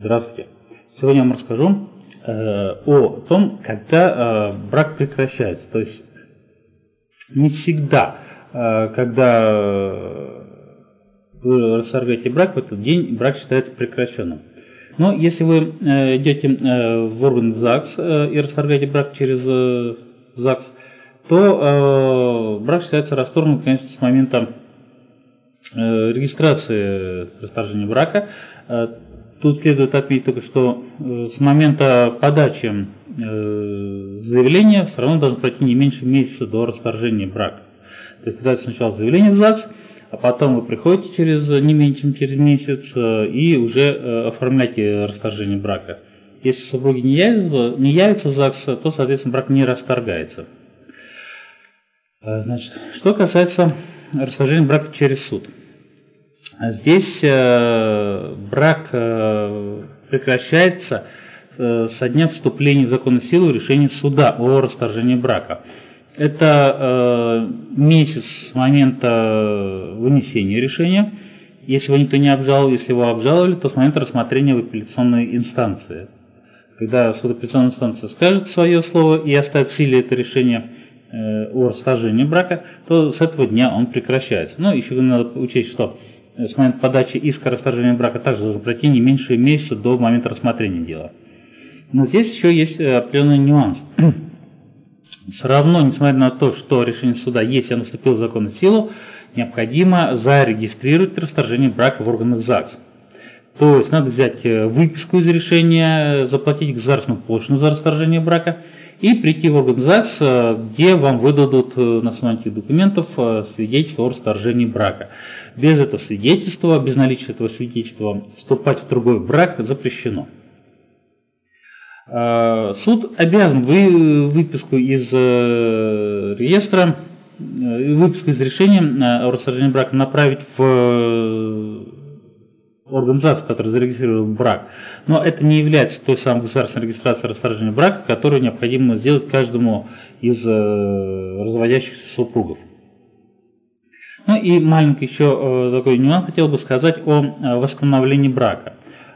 Здравствуйте. Сегодня я вам расскажу э, о том, когда э, брак прекращается. То есть не всегда, э, когда э, вы расторгаете брак, в этот день брак считается прекращенным. Но если вы э, идете э, в орган ЗАГС и расторгаете брак через ЗАГС, то брак считается расторгнутым, конечно, с момента регистрации расторжения брака. Э, Тут следует отметить только, что э, с момента подачи э, заявления все равно должно пройти не меньше месяца до расторжения брака. То есть подается сначала заявление в ЗАГС, а потом вы приходите через не меньше, чем через месяц э, и уже оформляете расторжение брака. Если супруги не явятся, не явятся в ЗАГС, то, соответственно, брак не расторгается. Значит, что касается расторжения брака через суд – здесь э, брак э, прекращается э, со дня вступления в законную силу решения суда о расторжении брака. Это месяц с момента вынесения решения. Если его никто не обжаловал, если его обжаловали, то с момента рассмотрения в апелляционной инстанции. Когда суд апелляционной инстанции скажет свое слово и оставит в силе это решение о расторжении брака, то с этого дня он прекращается. Но еще надо учесть, что с момента подачи иска расторжения брака также должен пройти не меньше месяца до момента рассмотрения дела. Но здесь еще есть э, определенный нюанс. Все равно, несмотря на то, что решение суда есть, оно вступило в законную силу, необходимо зарегистрировать расторжение брака в органах ЗАГС. То есть надо взять э, выписку из решения, заплатить государственную пошлину за расторжение брака – и прийти в орган ЗАГС, где вам выдадут э, на основании документов э, свидетельство о расторжении брака. Без этого свидетельства, без наличия этого свидетельства вступать в другой брак запрещено. Э, суд обязан вы, выписку из реестра, выписку из решения о расторжении брака направить в организации, который зарегистрировал брак. Но это не является той самой государственной регистрацией расторжения брака, которую необходимо сделать каждому из э, разводящихся супругов. Ну и маленький еще э, такой нюанс хотел бы сказать о э, восстановлении брака.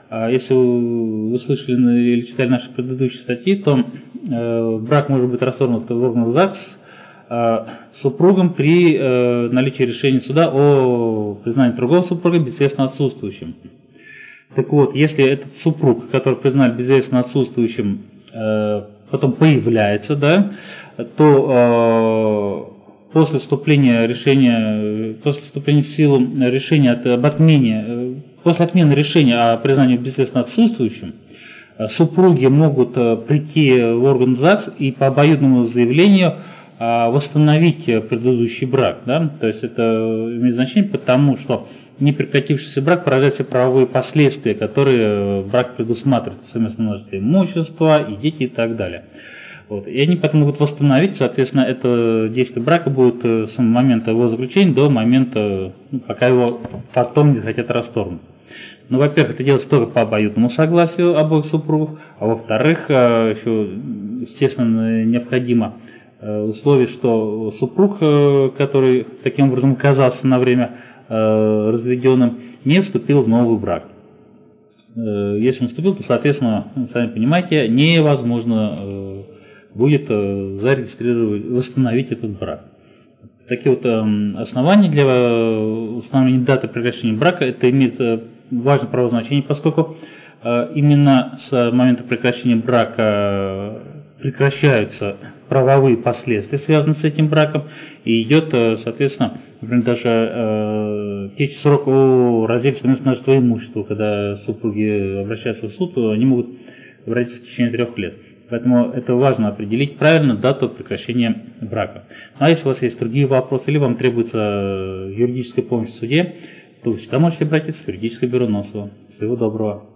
Э, если вы слышали или читали наши предыдущие статьи, то брак может быть расторгнут в органах ЗАГС супругом при э, наличии решения суда о признании другого супруга безвестно отсутствующим. Так вот, если этот супруг, который признали безвестно отсутствующим, э, потом появляется, да, то после вступления решения, после вступления в силу решения об отмене, после отмены решения о признании безвестно отсутствующим, супруги могут прийти в орган ЗАГС и по обоюдному заявлению восстановить предыдущий брак. Да? То есть это имеет значение, потому что не прекратившийся брак порождает все правовые последствия, которые брак предусматривает, совместное множество имущества и дети и так далее. Вот. И они потом могут восстановить, соответственно, это действие брака будет э, с момента его заключения до момента, ну, пока его потом не захотят расторгнуть. Ну, во-первых, это делается только по обоюдному согласию обоих супругов, а во-вторых, э, еще, естественно, необходимо Э, условий, что супруг, э, который таким образом оказался на время э, разведенным, не вступил в новый брак. Если он вступил, то, соответственно, сами понимаете, невозможно будет зарегистрировать, восстановить этот брак. Такие вот основания для установления даты прекращения брака, это имеет важное правовое значение, поскольку именно с момента прекращения брака прекращаются правовые последствия, связанные с этим браком, и идет, э, соответственно, например, даже э, течь срок о разделе совместного имущества, когда супруги обращаются в суд, они могут обратиться в течение трех лет. Поэтому это важно определить правильно дату прекращения брака. Ну, а если у вас есть другие вопросы, или вам требуется юридическая помощь в суде, то вы всегда можете обратиться в юридическое бюро Носова. Всего доброго.